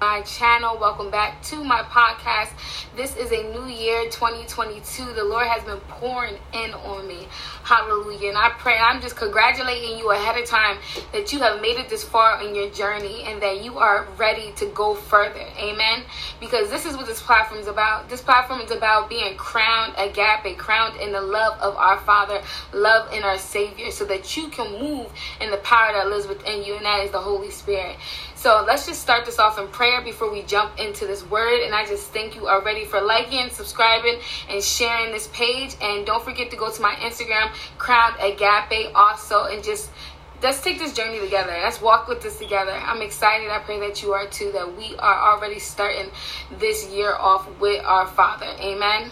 my channel. Welcome back to my podcast. This is a new year 2022. The Lord has been pouring in on me. Hallelujah. And I pray, I'm just congratulating you ahead of time that you have made it this far in your journey and that you are ready to go further. Amen. Because this is what this platform is about. This platform is about being crowned a gap, agape, crowned in the love of our Father, love in our Savior, so that you can move in the power that lives within you, and that is the Holy Spirit. So let's just start this off in prayer before we jump into this word. And I just thank you already for liking, subscribing, and sharing this page. And don't forget to go to my Instagram, Crowned Agape, also, and just let's take this journey together. Let's walk with this together. I'm excited. I pray that you are too, that we are already starting this year off with our Father. Amen.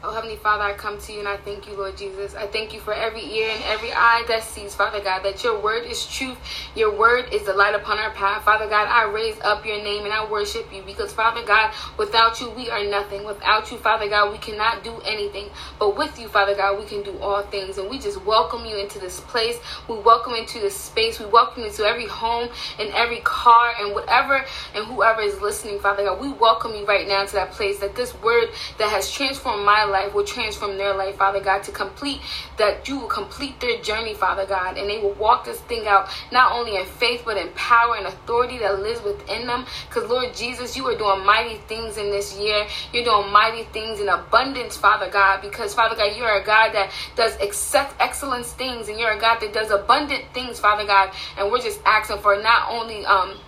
Oh, Heavenly Father, I come to you and I thank you, Lord Jesus. I thank you for every ear and every eye that sees, Father God, that your word is truth. Your word is the light upon our path. Father God, I raise up your name and I worship you because, Father God, without you, we are nothing. Without you, Father God, we cannot do anything. But with you, Father God, we can do all things. And we just welcome you into this place. We welcome into this space. We welcome you into every home and every car and whatever and whoever is listening, Father God. We welcome you right now to that place that this word that has transformed my life will transform their life, Father God, to complete that you will complete their journey, Father God, and they will walk this thing out not only in faith but in power and authority that lives within them. Because Lord Jesus, you are doing mighty things in this year. You're doing mighty things in abundance, Father God, because Father God, you are a God that does excellent things, and you're a God that does abundant things, Father God. And we're just asking for not only um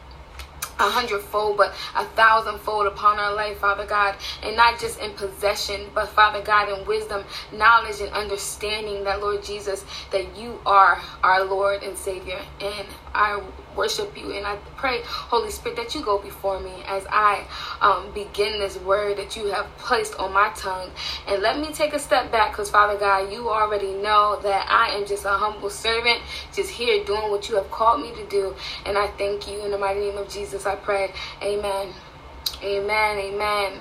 a hundredfold, but a thousandfold upon our life, Father God. And not just in possession, but Father God, in wisdom, knowledge, and understanding that, Lord Jesus, that you are our Lord and Savior. And I worship you and I pray, Holy Spirit, that you go before me as I um, begin this word that you have placed on my tongue. And let me take a step back because, Father God, you already know that I am just a humble servant, just here doing what you have called me to do. And I thank you in the mighty name of Jesus. I pray. Amen. Amen. Amen.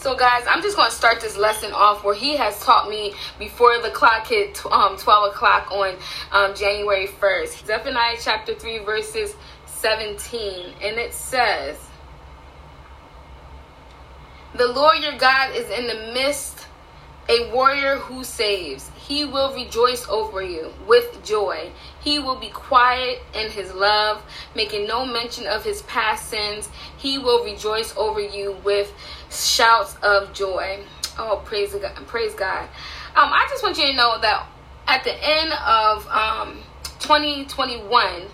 So, guys, I'm just going to start this lesson off where he has taught me before the clock hit um, 12 o'clock on um, January 1st. Zephaniah chapter 3, verses 17. And it says, The Lord your God is in the midst, a warrior who saves. He will rejoice over you with joy. He will be quiet in his love, making no mention of his past sins. He will rejoice over you with shouts of joy. Oh, praise God! Praise God! Um, I just want you to know that at the end of um, 2021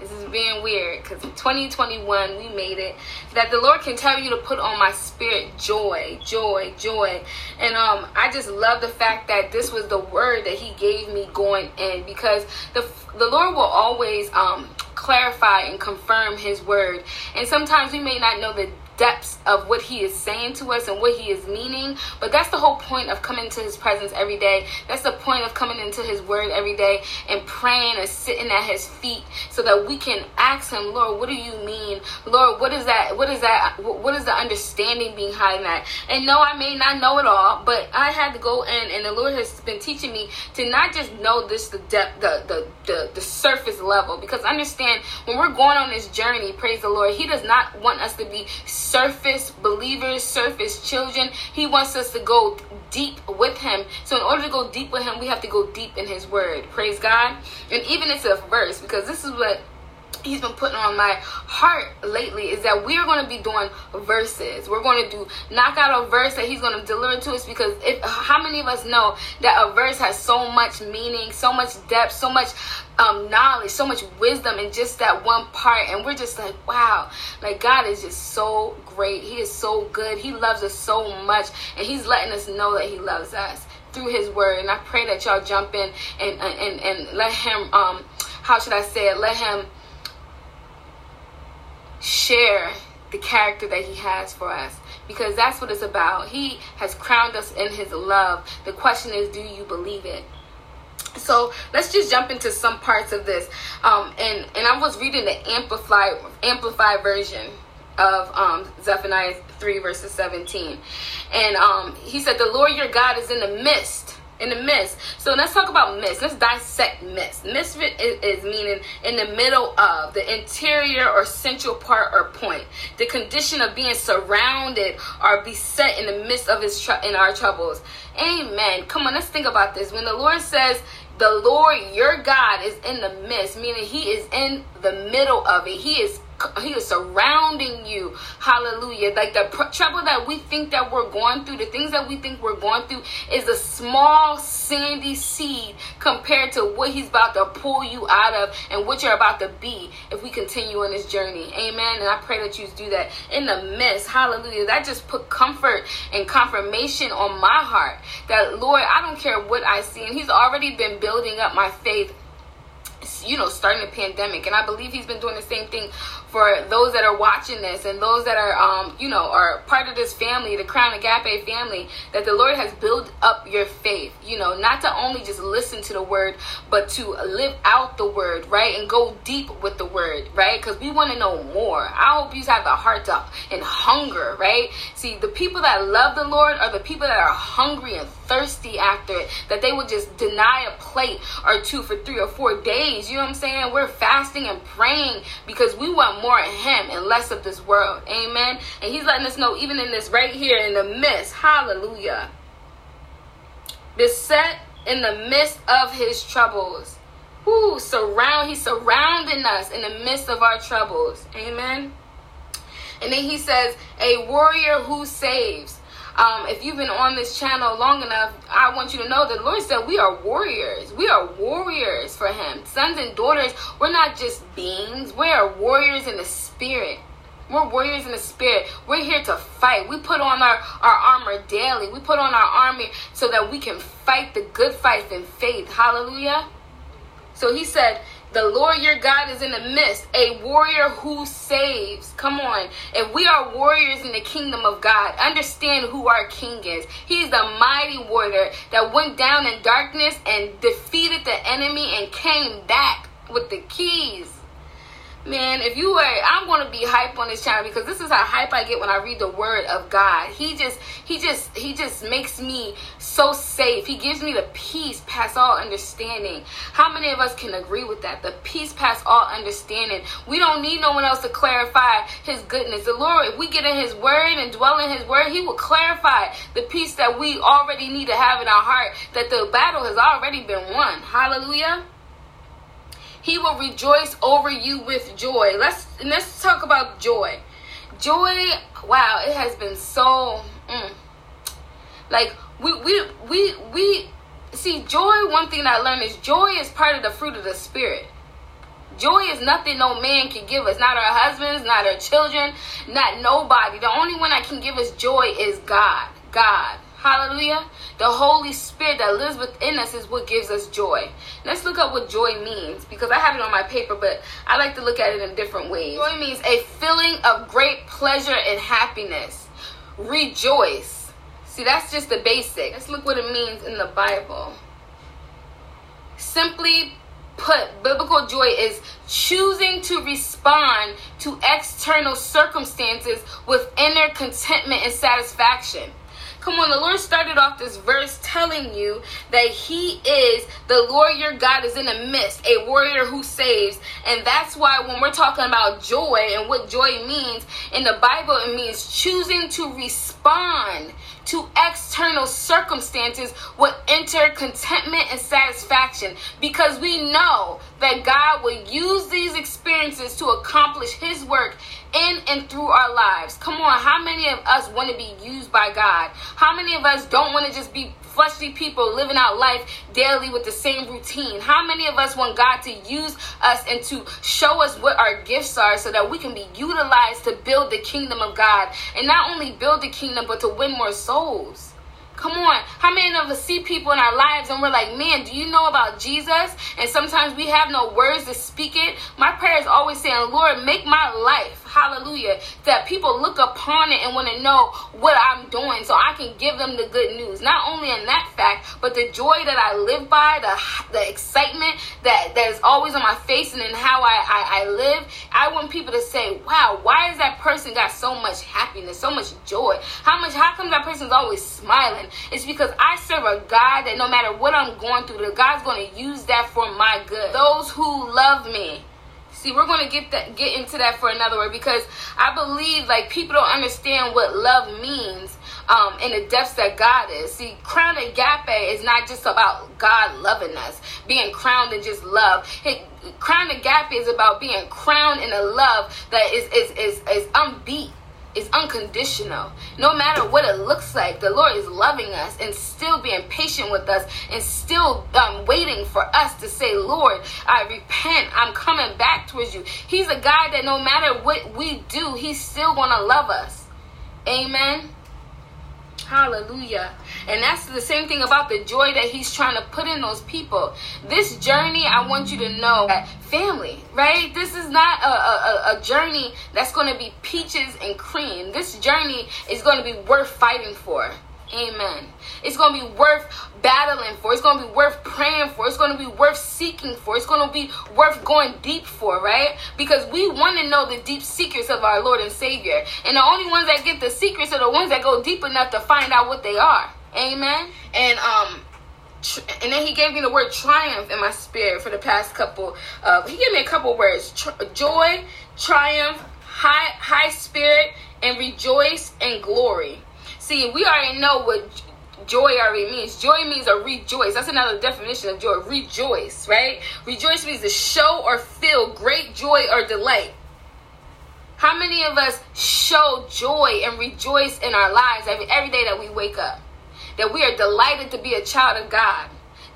this is being weird because 2021 we made it. That the Lord can tell you to put on my spirit joy, joy, joy. And um, I just love the fact that this was the word that He gave me going in because the the Lord will always um clarify and confirm His word. And sometimes we may not know the depths of what he is saying to us and what he is meaning. But that's the whole point of coming to his presence every day. That's the point of coming into his word every day and praying and sitting at his feet so that we can ask him, Lord, what do you mean? Lord, what is that? What is that? What is the understanding behind that? And no, I may not know it all, but I had to go in and the Lord has been teaching me to not just know this the depth, the the the, the surface level. Because understand when we're going on this journey, praise the Lord, he does not want us to be surface believers, surface children. He wants us to go deep with him. So in order to go deep with him, we have to go deep in his word. Praise God. And even it's a verse because this is what he's been putting on my heart lately is that we're going to be doing verses. We're going to do knock out a verse that he's going to deliver to us because if how many of us know that a verse has so much meaning, so much depth, so much um, knowledge, so much wisdom in just that one part. And we're just like, wow, like God is just so great. He is so good. He loves us so much. And He's letting us know that He loves us through His word. And I pray that y'all jump in and, and, and let Him, um, how should I say it? Let Him share the character that He has for us because that's what it's about. He has crowned us in His love. The question is, do you believe it? so let's just jump into some parts of this um, and and i was reading the amplified amplified version of um, zephaniah 3 verses 17 and um, he said the lord your god is in the midst in the midst. So let's talk about midst. Let's dissect midst. Misfit is, is, meaning in the middle of, the interior or central part or point. The condition of being surrounded or beset in the midst of his tr- in our troubles. Amen. Come on, let's think about this. When the Lord says the Lord your God is in the midst, meaning he is in the middle of it. He is he is surrounding you. Hallelujah. Like the pr- trouble that we think that we're going through the things that we think we're going through is a small sandy seed compared to what he's about to pull you out of and what you're about to be if we continue on this journey. Amen. And i pray that you do that in the midst. Hallelujah. That just put comfort and confirmation on my heart that lord i don't care what i see. And he's already been building up my faith you know starting the pandemic. And i believe he's been doing the same thing for those that are watching this and those that are um you know are part of this family the crown agape family that the lord has built up your faith you know not to only just listen to the word but to live out the word right and go deep with the word right because we want to know more. I hope you have the heart up and hunger right? See the people that love the lord are the people that are hungry and thirsty after it that they would just deny a plate or two for three or four days you know what i'm saying? We're fasting and praying because we want more of him and less of this world. Amen. And he's letting us know, even in this right here in the midst, hallelujah. Beset in the midst of his troubles. Who surround he's surrounding us in the midst of our troubles. Amen. And then he says, a warrior who saves. Um, if you've been on this channel long enough, I want you to know that Lord said we are warriors. We are warriors for Him. Sons and daughters, we're not just beings, we are warriors in the spirit. We're warriors in the spirit. We're here to fight. We put on our, our armor daily. We put on our armor so that we can fight the good fight in faith. Hallelujah. So he said, the Lord your God is in the midst, a warrior who saves. Come on. If we are warriors in the kingdom of God, understand who our king is. He's the mighty warrior that went down in darkness and defeated the enemy and came back with the keys man, if you were, I'm to be hype on this channel because this is how hype I get when I read the word of God. He just, he just, he just makes me so safe. He gives me the peace past all understanding. How many of us can agree with that? The peace past all understanding. We don't need no one else to clarify his goodness. The Lord, if we get in his word and dwell in his word, he will clarify the peace that we already need to have in our heart, that the battle has already been won. Hallelujah. He will rejoice over you with joy. Let's let's talk about joy. Joy, wow, it has been so mm, like we we we we see joy. One thing I learned is joy is part of the fruit of the spirit. Joy is nothing no man can give us. Not our husbands, not our children, not nobody. The only one that can give us joy is God. God. Hallelujah. The Holy Spirit that lives within us is what gives us joy. Let's look up what joy means because I have it on my paper, but I like to look at it in different ways. Joy means a feeling of great pleasure and happiness. Rejoice. See, that's just the basic. Let's look what it means in the Bible. Simply put, biblical joy is choosing to respond to external circumstances with inner contentment and satisfaction. Come on, the Lord started off this verse telling you that He is the Lord your God is in the midst, a warrior who saves. And that's why when we're talking about joy and what joy means in the Bible, it means choosing to respond to external circumstances with enter contentment and satisfaction because we know that God will use these experiences to accomplish His work in and through our lives. Come on, how many of us want to be used by God? How many of us don't want to just be fleshly people living out life daily with the same routine? How many of us want God to use us and to show us what our gifts are so that we can be utilized to build the kingdom of God and not only build the kingdom but to win more souls? Come on. How many of us see people in our lives and we're like, man, do you know about Jesus? And sometimes we have no words to speak it. My prayer is always saying, Lord, make my life Hallelujah. That people look upon it and want to know what I'm doing so I can give them the good news. Not only in that fact, but the joy that I live by, the, the excitement that, that is always on my face and in how I, I, I live. I want people to say, wow, why is that person got so much happiness, so much joy? How much, how come that person's always smiling? It's because I serve a God that no matter what I'm going through, the God's going to use that for my good. Those who love me, See, we're going to get that get into that for another word because I believe like people don't understand what love means um, in the depths that God is. See, crown and agape is not just about God loving us, being crowned in just love. Hey, crown agape is about being crowned in a love that is is is, is unbeat is unconditional. No matter what it looks like, the Lord is loving us and still being patient with us and still um, waiting for us to say, Lord, I repent. I'm coming back towards you. He's a God that no matter what we do, He's still going to love us. Amen. Hallelujah. And that's the same thing about the joy that he's trying to put in those people. This journey, I want you to know that family, right? This is not a, a, a journey that's going to be peaches and cream. This journey is going to be worth fighting for. Amen. It's going to be worth battling for. It's going to be worth praying for. It's going to be worth seeking for. It's going to be worth going deep for, right? Because we want to know the deep secrets of our Lord and Savior. And the only ones that get the secrets are the ones that go deep enough to find out what they are. Amen. And um and then he gave me the word triumph in my spirit for the past couple uh he gave me a couple words Tr- joy triumph high high spirit and rejoice and glory see we already know what joy already means. Joy means a rejoice. That's another definition of joy. Rejoice, right? Rejoice means to show or feel great joy or delight. How many of us show joy and rejoice in our lives every, every day that we wake up? That we are delighted to be a child of God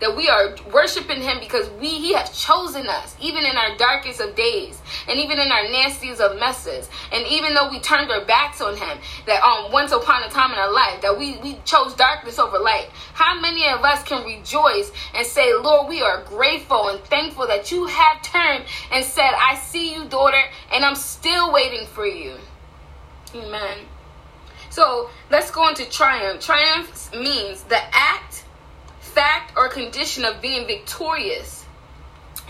that we are worshiping him because we he has chosen us even in our darkest of days and even in our nastiest of messes. And even though we turned our backs on him that um once upon a time in our life that we we chose darkness over light. How many of us can rejoice and say lord we are grateful and thankful that you have turned and said i see you daughter and i'm still waiting for you. Amen. So let's go into triumph. Triumph means the act fact or condition of being victorious.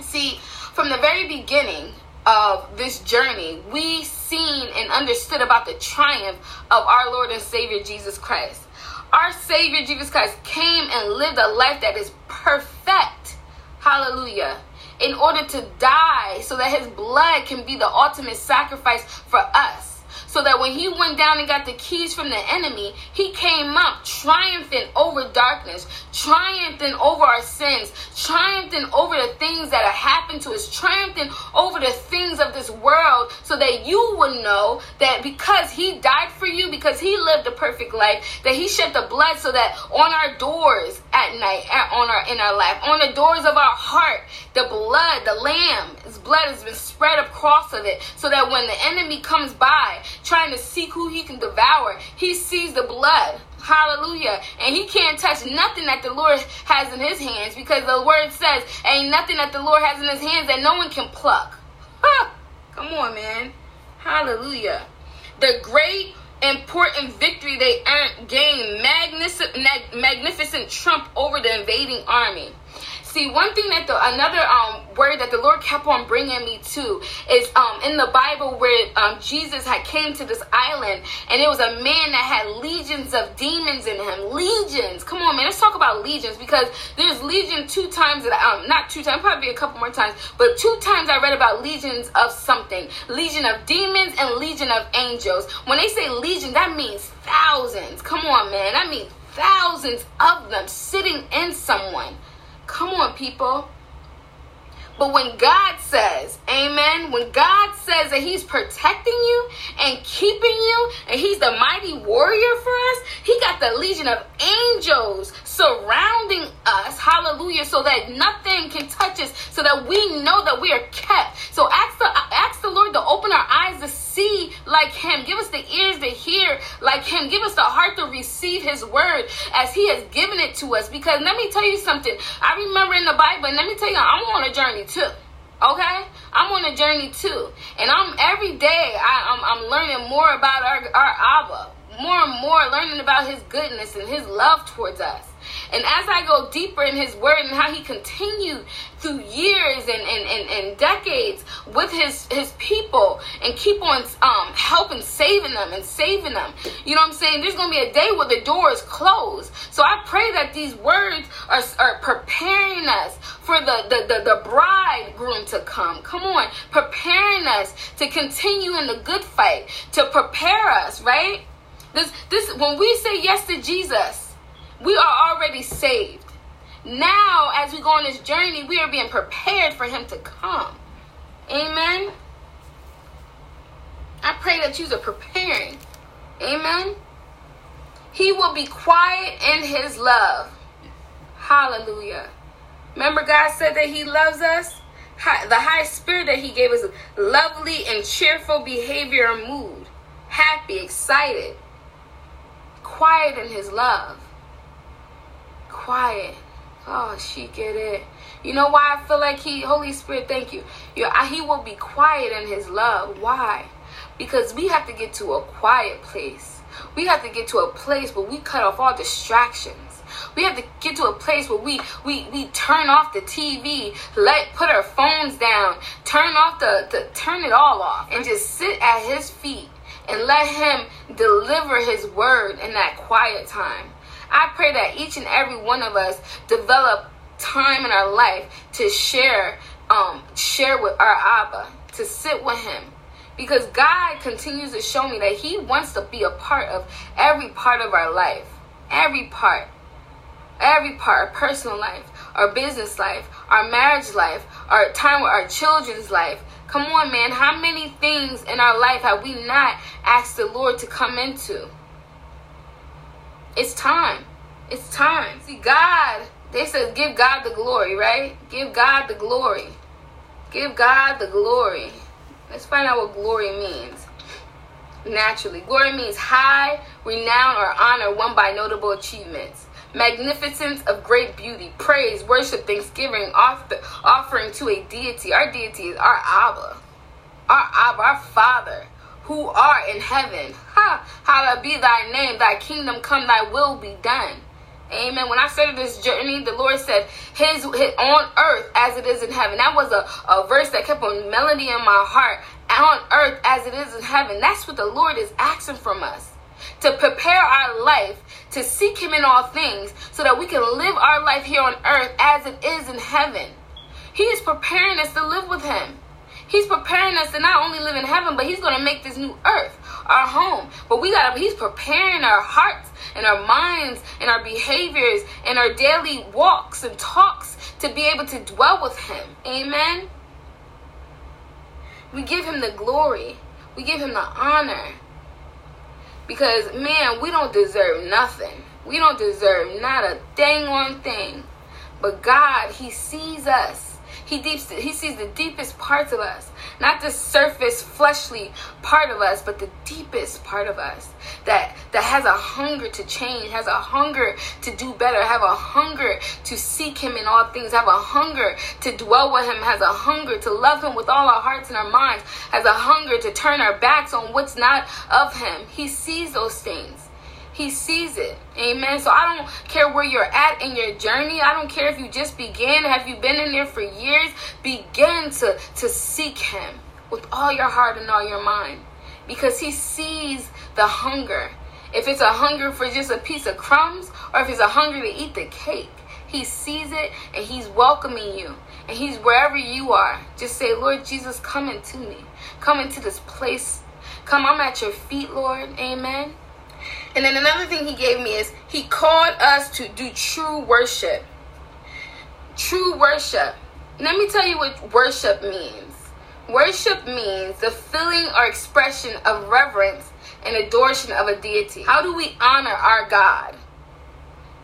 See, from the very beginning of this journey, we seen and understood about the triumph of our Lord and Savior Jesus Christ. Our Savior Jesus Christ came and lived a life that is perfect. Hallelujah. In order to die so that his blood can be the ultimate sacrifice for us so that when he went down and got the keys from the enemy, he came up triumphant over darkness, triumphant over our sins, triumphant over the things that have happened to us, triumphant over the things of this world, so that you would know that because he died for you, because he lived a perfect life, that he shed the blood so that on our doors at night, on our in our life, on the doors of our heart, the blood, the lamb, his blood has been spread across of it, so that when the enemy comes by, trying to seek who he can devour. He sees the blood. Hallelujah. And he can't touch nothing that the Lord has in his hands because the word says, ain't nothing that the Lord has in his hands that no one can pluck. Huh. Come on, man. Hallelujah. The great important victory they earned gained magnificent, magnificent trump over the invading army. See, one thing that the another um word that the Lord kept on bringing me to is um in the Bible where um Jesus had came to this island and it was a man that had legions of demons in him. Legions. Come on, man. Let's talk about legions because there's legion two times that um not two times, probably a couple more times, but two times I read about legions of something. Legion of demons and legion of angels. When they say legion, that means thousands. Come on, man. I mean thousands of them sitting in someone. Come on, people. But when God says, amen, when God says that He's protecting you and keeping you, and He's the mighty warrior for us, He got the legion of angels surrounding us, hallelujah, so that nothing can touch us, so that we know that we are kept. So ask the, ask the Lord to open our eyes to see like Him, give us the ears to hear like Him, give us the heart to receive His word as He has given it to us. Because let me tell you something, I remember in the Bible, and let me tell you, I'm on a journey too. Okay? I'm on a journey too. And I'm every day I, I'm, I'm learning more about our, our Abba, more and more learning about his goodness and his love towards us. And as I go deeper in his word and how he continued through years and, and, and, and decades with his, his people and keep on um, helping saving them and saving them. You know what I'm saying? There's going to be a day where the door is closed. So I pray that these words are, are preparing us for the, the, the, the bridegroom to come. Come on. Preparing us to continue in the good fight, to prepare us, right? This, this, when we say yes to Jesus, we are already saved. Now, as we go on this journey, we are being prepared for Him to come. Amen. I pray that you are preparing. Amen. He will be quiet in His love. Hallelujah. Remember, God said that He loves us? The high spirit that He gave us lovely and cheerful behavior and mood. Happy, excited, quiet in His love quiet. Oh, she get it. You know why I feel like he, Holy Spirit, thank you. you he will be quiet in his love. Why? Because we have to get to a quiet place. We have to get to a place where we cut off all distractions. We have to get to a place where we we we turn off the TV, let put our phones down, turn off the, the turn it all off, and just sit at his feet and let him deliver his word in that quiet time. I pray that each and every one of us develop time in our life to share, um, share with our Abba, to sit with Him. Because God continues to show me that He wants to be a part of every part of our life. Every part. Every part. Our personal life, our business life, our marriage life, our time with our children's life. Come on, man. How many things in our life have we not asked the Lord to come into? It's time. It's time. See, God, they said give God the glory, right? Give God the glory. Give God the glory. Let's find out what glory means. Naturally, glory means high, renown, or honor won by notable achievements. Magnificence of great beauty, praise, worship, thanksgiving, offer, offering to a deity. Our deity is our Abba, our Abba, our Father who art in heaven. Ha, hallowed be thy name, thy kingdom come, thy will be done. Amen. When I started this journey, the Lord said, his, his on earth as it is in heaven. That was a, a verse that kept on melody in my heart. On earth as it is in heaven. That's what the Lord is asking from us. To prepare our life to seek him in all things so that we can live our life here on earth as it is in heaven. He is preparing us to live with him. He's preparing us to not only live in heaven, but He's going to make this new earth our home. But we got to, He's preparing our hearts and our minds and our behaviors and our daily walks and talks to be able to dwell with Him. Amen. We give Him the glory, we give Him the honor. Because, man, we don't deserve nothing. We don't deserve not a dang one thing. But God, He sees us. He deeps he sees the deepest parts of us. Not the surface fleshly part of us, but the deepest part of us that that has a hunger to change, has a hunger to do better, have a hunger to seek him in all things, have a hunger to dwell with him, has a hunger to love him with all our hearts and our minds, has a hunger to turn our backs on what's not of him. He sees those things. He sees it. Amen. So I don't care where you're at in your journey. I don't care if you just began. Have you been in there for years? Begin to, to seek Him with all your heart and all your mind because He sees the hunger. If it's a hunger for just a piece of crumbs or if it's a hunger to eat the cake, He sees it and He's welcoming you. And He's wherever you are. Just say, Lord Jesus, come into me. Come into this place. Come, I'm at your feet, Lord. Amen. And then another thing he gave me is he called us to do true worship. True worship. Let me tell you what worship means. Worship means the feeling or expression of reverence and adoration of a deity. How do we honor our God?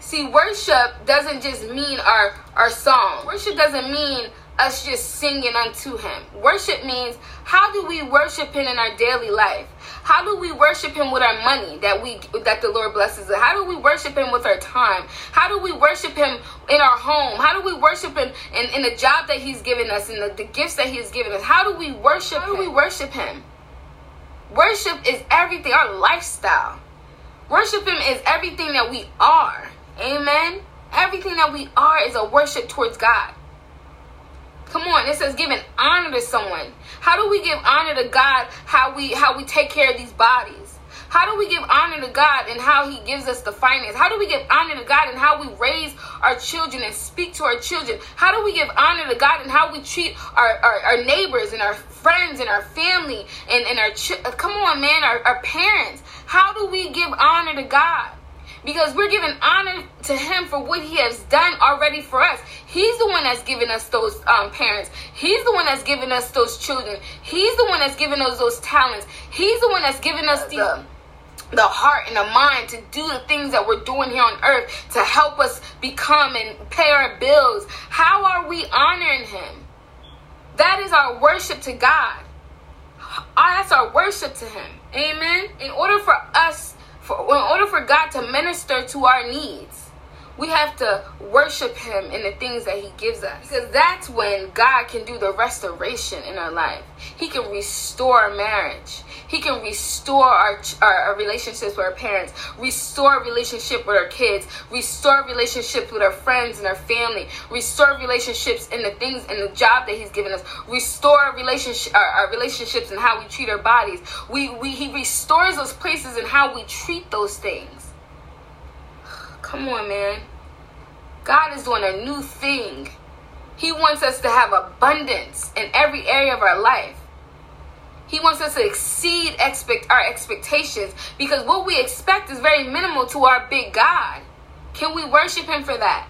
See, worship doesn't just mean our, our song. Worship doesn't mean us just singing unto him. Worship means how do we worship him in our daily life? How do we worship him with our money that we that the Lord blesses us? How do we worship him with our time? How do we worship him in our home? How do we worship him in, in the job that he's given us and the, the gifts that he's given us? How do we worship How do we worship him? Worship is everything, our lifestyle. Worship him is everything that we are. Amen. Everything that we are is a worship towards God. Come on, it says giving honor to someone. How do we give honor to God? How we how we take care of these bodies? How do we give honor to God and how He gives us the finance? How do we give honor to God and how we raise our children and speak to our children? How do we give honor to God and how we treat our, our, our neighbors and our friends and our family and, and our ch- come on, man, our, our parents? How do we give honor to God? Because we're giving honor to him for what he has done already for us. He's the one that's given us those um, parents. He's the one that's given us those children. He's the one that's given us those talents. He's the one that's given us the the heart and the mind to do the things that we're doing here on earth to help us become and pay our bills. How are we honoring him? That is our worship to God. That's our worship to him. Amen. In order for us for, in order for God to minister to our needs, we have to worship Him in the things that He gives us. Because that's when God can do the restoration in our life. He can restore marriage. He can restore our, our, our, relationships with our parents, restore relationship with our kids, restore relationships with our friends and our family, restore relationships in the things in the job that He's given us, restore relationship our, our relationships and how we treat our bodies. We, we He restores those places and how we treat those things. Come on, man. God is doing a new thing. He wants us to have abundance in every area of our life. He wants us to exceed expect our expectations because what we expect is very minimal to our big God. Can we worship him for that?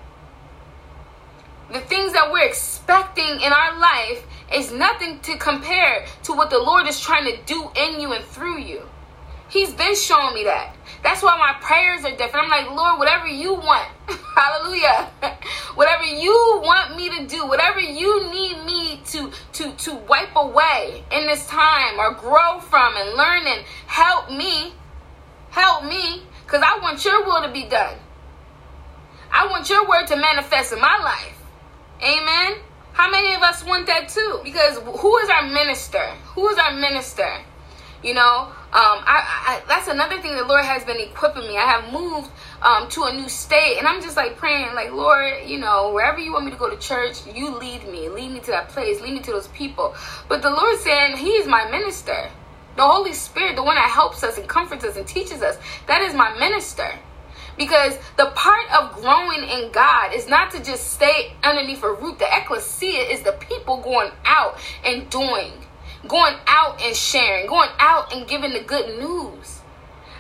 The things that we're expecting in our life is nothing to compare to what the Lord is trying to do in you and through you. He's been showing me that. That's why my prayers are different. I'm like, Lord, whatever you want, hallelujah. whatever you want me to do, whatever you need me to to to wipe away in this time or grow from and learn and help me. Help me. Because I want your will to be done. I want your word to manifest in my life. Amen. How many of us want that too? Because who is our minister? Who is our minister? You know, um, I, I, that's another thing the Lord has been equipping me. I have moved um, to a new state, and I'm just like praying, like Lord, you know, wherever you want me to go to church, you lead me, lead me to that place, lead me to those people. But the Lord saying He is my minister. The Holy Spirit, the one that helps us and comforts us and teaches us, that is my minister. Because the part of growing in God is not to just stay underneath a root. The ecclesia is the people going out and doing going out and sharing, going out and giving the good news.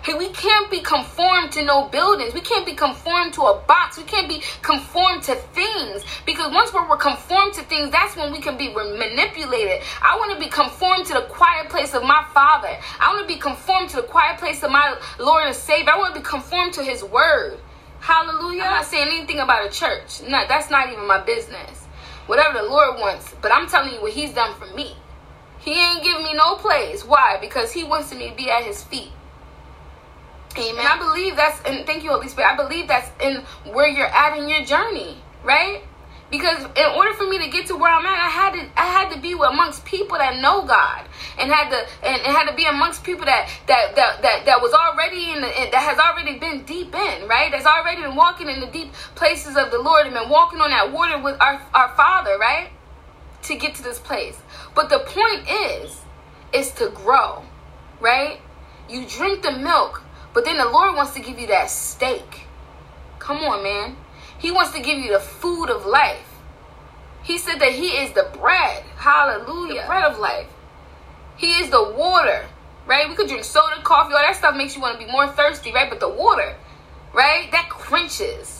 Hey, we can't be conformed to no buildings. We can't be conformed to a box. We can't be conformed to things. Because once we're, conformed to things, that's when we can be manipulated. I want to be conformed to the quiet place of my Father. I want to be conformed to the quiet place of my Lord and Savior. I want to be conformed to His Word. Hallelujah. I'm not saying anything about a church. No, that's not even my business. Whatever the Lord wants. But I'm telling you what He's done for me. He ain't giving me no place. Why? Because he wants me to be at his feet. Amen. I believe that's and thank you, Holy Spirit. I believe that's in where you're at in your journey, right? Because in order for me to get to where I'm at, I had to I had to be amongst people that know God and had to and, and had to be amongst people that that that that, that was already in the that has already been deep in, right? That's already been walking in the deep places of the Lord and been walking on that water with our our Father, right? To get to this place. But the point is, is to grow, right? You drink the milk, but then the Lord wants to give you that steak. Come on, man. He wants to give you the food of life. He said that He is the bread. Hallelujah. The bread of life. He is the water, right? We could drink soda, coffee, all that stuff makes you want to be more thirsty, right? But the water, right? That quenches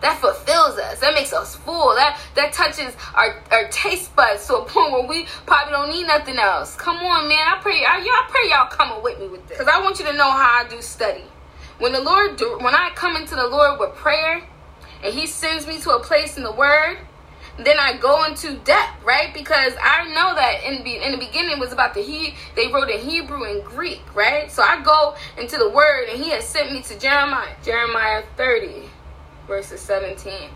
that fulfills us. That makes us full. That that touches our, our taste buds to a point where we probably don't need nothing else. Come on man. I pray I, y'all pray y'all coming with me with this. Because i want you to know how i do study. When the lord when i come into the lord with prayer and he sends me to a place in the word then I go into depth, right? Because I know that in the in the beginning was about the he they wrote in Hebrew and Greek, right? So I go into the word and he has sent me to Jeremiah, Jeremiah 30, verses 17.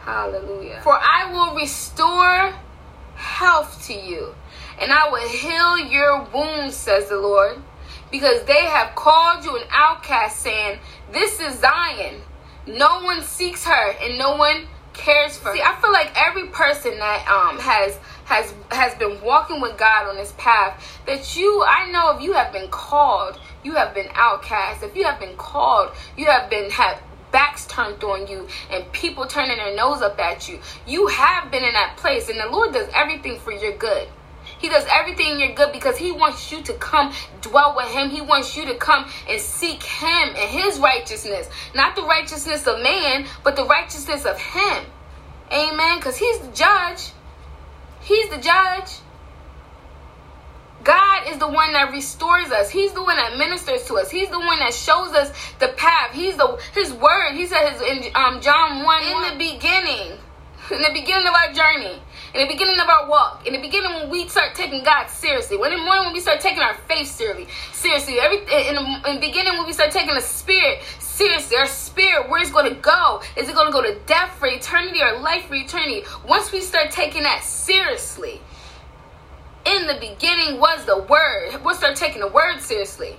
Hallelujah. For I will restore health to you, and I will heal your wounds, says the Lord, because they have called you an outcast, saying, This is Zion. No one seeks her, and no one cares for. Her. See, I feel like every person that um has has has been walking with God on this path that you I know if you have been called, you have been outcast. If you have been called, you have been have backs turned on you and people turning their nose up at you. You have been in that place and the Lord does everything for your good. He does everything in your good because He wants you to come dwell with Him. He wants you to come and seek Him and His righteousness. Not the righteousness of man, but the righteousness of Him. Amen. Because He's the judge. He's the judge. God is the one that restores us. He's the one that ministers to us. He's the one that shows us the path. He's the His word. He said his, in um, John one in the beginning, in the beginning of our journey, in the beginning of our walk, in the beginning when we start taking God seriously, when in the morning when we start taking our faith seriously, seriously, every in the, in the beginning when we start taking the Spirit seriously, our spirit, where it's going to go? Is it going to go to death for eternity or life for eternity? Once we start taking that seriously in the beginning was the word. We'll start taking the word seriously.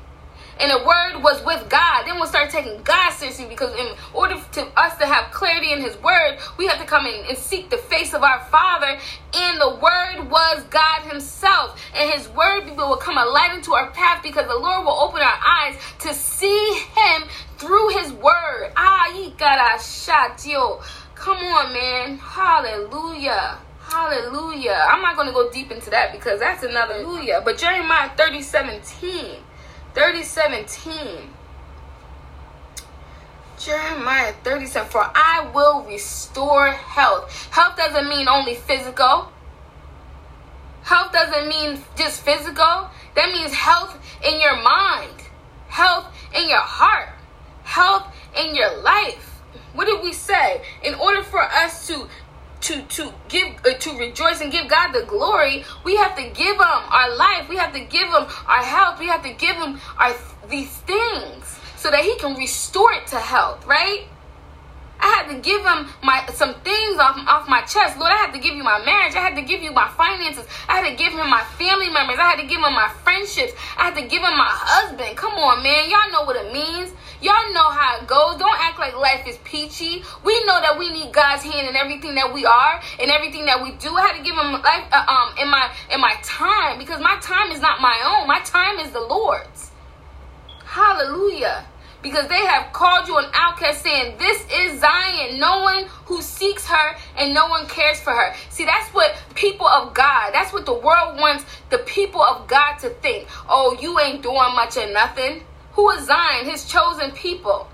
And the word was with God. Then we'll start taking God seriously because in order to us to have clarity in his word, we have to come in and seek the face of our Father. And the word was God himself. And his word will come a light into our path because the Lord will open our eyes to see him through his word. Ah, he got a shot, yo. Come on, man. Hallelujah. Hallelujah. I'm not going to go deep into that because that's another hallelujah. But Jeremiah 30 17. 30 17. Jeremiah 37. For I will restore health. Health doesn't mean only physical. Health doesn't mean just physical. That means health in your mind, health in your heart, health in your life. What did we say? In order for us to to to give uh, to rejoice and give God the glory, we have to give him our life. We have to give him our health. We have to give him our these things so that he can restore it to health, right? I had to give him my some things off off my chest. Lord, I had to give you my marriage. I had to give you my finances. I had to give him my family members. I had to give him my friendships. I had to give him my husband. Come on, man. Y'all know what it means. Y'all know how it goes. Don't act like life is peachy. We know that we need God's hand in everything that we are and everything that we do. I had to give him life uh, um in my in my time because my time is not my own. My time is the Lord's. Hallelujah. Because they have called you an outcast, saying, This is Zion. No one who seeks her and no one cares for her. See, that's what people of God, that's what the world wants the people of God to think. Oh, you ain't doing much or nothing. Who is Zion? His chosen people.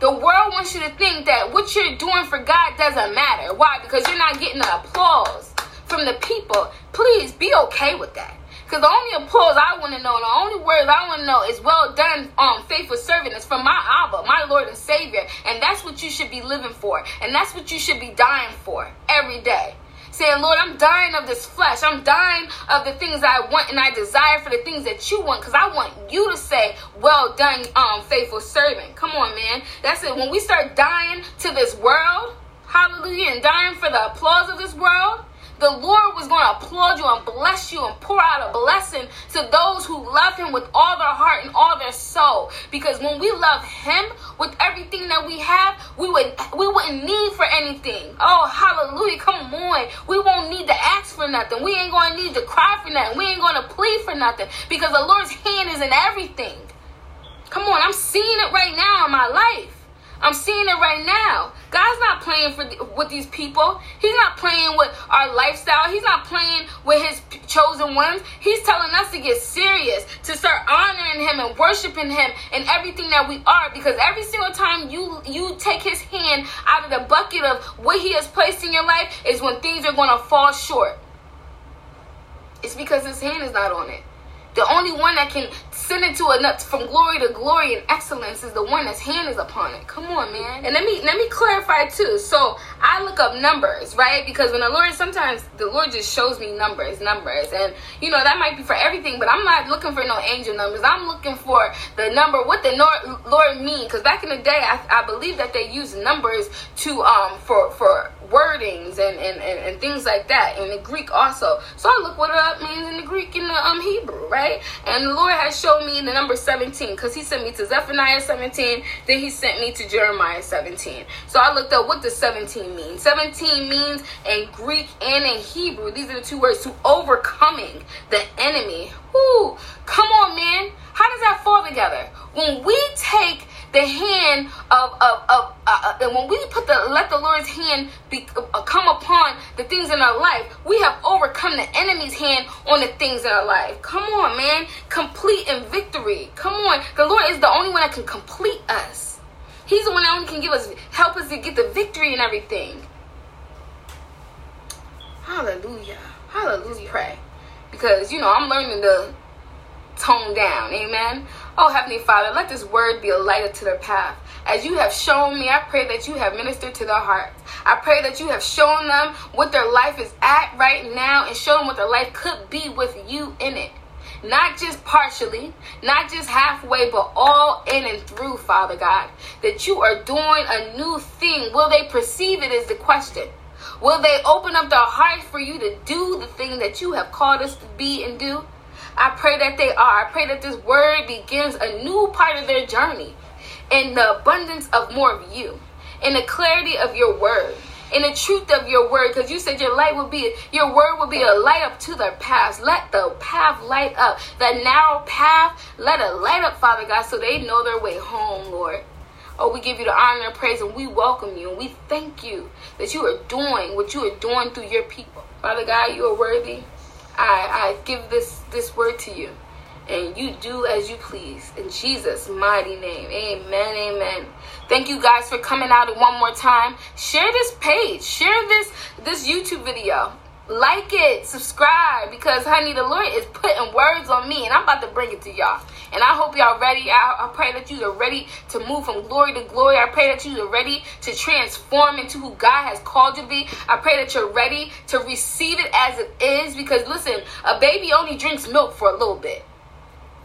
The world wants you to think that what you're doing for God doesn't matter. Why? Because you're not getting the applause from the people. Please be okay with that. Because the only applause I want to know, the only words I want to know is well done, um, faithful servant is from my Abba, my Lord and Savior. And that's what you should be living for. And that's what you should be dying for every day saying, Lord, I'm dying of this flesh. I'm dying of the things I want and I desire for the things that you want because I want you to say, well done, um, faithful servant. Come on, man. That's it. When we start dying to this world, hallelujah, and dying for the applause of this world, the Lord was going to applaud you and bless you and pour out a blessing to those who love Him with all their heart and all their soul. Because when we love Him with everything that we have, we would we wouldn't need for anything. Oh, hallelujah! Come on, we won't need to ask for nothing. We ain't going to need to cry for nothing. We ain't going to plead for nothing because the Lord's hand is in everything. Come on, I'm seeing it right now in my life. I'm seeing it right now. God's not playing for with these people. He's not playing with our lifestyle. He's not playing with his chosen ones. He's telling us to get serious, to start honoring him and worshiping him in everything that we are because every single time you you take his hand out of the bucket of what he has placed in your life is when things are going to fall short. It's because his hand is not on it. The only one that can send it to a from glory to glory and excellence is the one that's hand is upon it. Come on, man. And let me let me clarify too. So I look up numbers, right? Because when the Lord sometimes the Lord just shows me numbers, numbers, and you know that might be for everything, but I'm not looking for no angel numbers. I'm looking for the number what the Lord, mean. Because back in the day, I, I believe that they use numbers to um for for wordings and, and, and, and, things like that in the Greek also. So I look what it means in the Greek and the um Hebrew, right? And the Lord has shown me the number 17 because he sent me to Zephaniah 17, then he sent me to Jeremiah 17. So I looked up what does 17 mean. 17 means in Greek and in Hebrew. These are the two words to overcoming the enemy. Whoo, come on, man. How does that fall together? When we take the hand of of, of uh, and when we put the let the Lord's hand be, uh, come upon the things in our life, we have overcome the enemy's hand on the things in our life. Come on, man, complete in victory. Come on, the Lord is the only one that can complete us. He's the one that only can give us help us to get the victory and everything. Hallelujah, hallelujah. Pray, because you know I'm learning to tone down. Amen. Oh, Heavenly Father, let this word be a light unto their path. As you have shown me, I pray that you have ministered to their hearts. I pray that you have shown them what their life is at right now and show them what their life could be with you in it. Not just partially, not just halfway, but all in and through, Father God. That you are doing a new thing. Will they perceive it is the question. Will they open up their hearts for you to do the thing that you have called us to be and do? I pray that they are. I pray that this word begins a new part of their journey in the abundance of more of you, in the clarity of your word, in the truth of your word. Because you said your light will be, your word will be a light up to their paths. Let the path light up. That narrow path, let it light up, Father God, so they know their way home, Lord. Oh, we give you the honor and praise and we welcome you and we thank you that you are doing what you are doing through your people. Father God, you are worthy. I, I give this, this word to you. And you do as you please. In Jesus' mighty name. Amen. Amen. Thank you guys for coming out one more time. Share this page. Share this this YouTube video like it, subscribe, because honey, the Lord is putting words on me, and I'm about to bring it to y'all. And I hope y'all ready. I, I pray that you are ready to move from glory to glory. I pray that you are ready to transform into who God has called you to be. I pray that you're ready to receive it as it is, because listen, a baby only drinks milk for a little bit.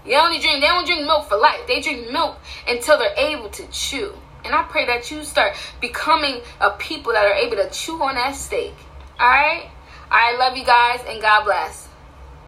They only drink, they don't drink milk for life. They drink milk until they're able to chew. And I pray that you start becoming a people that are able to chew on that steak. All right? I love you guys and God bless.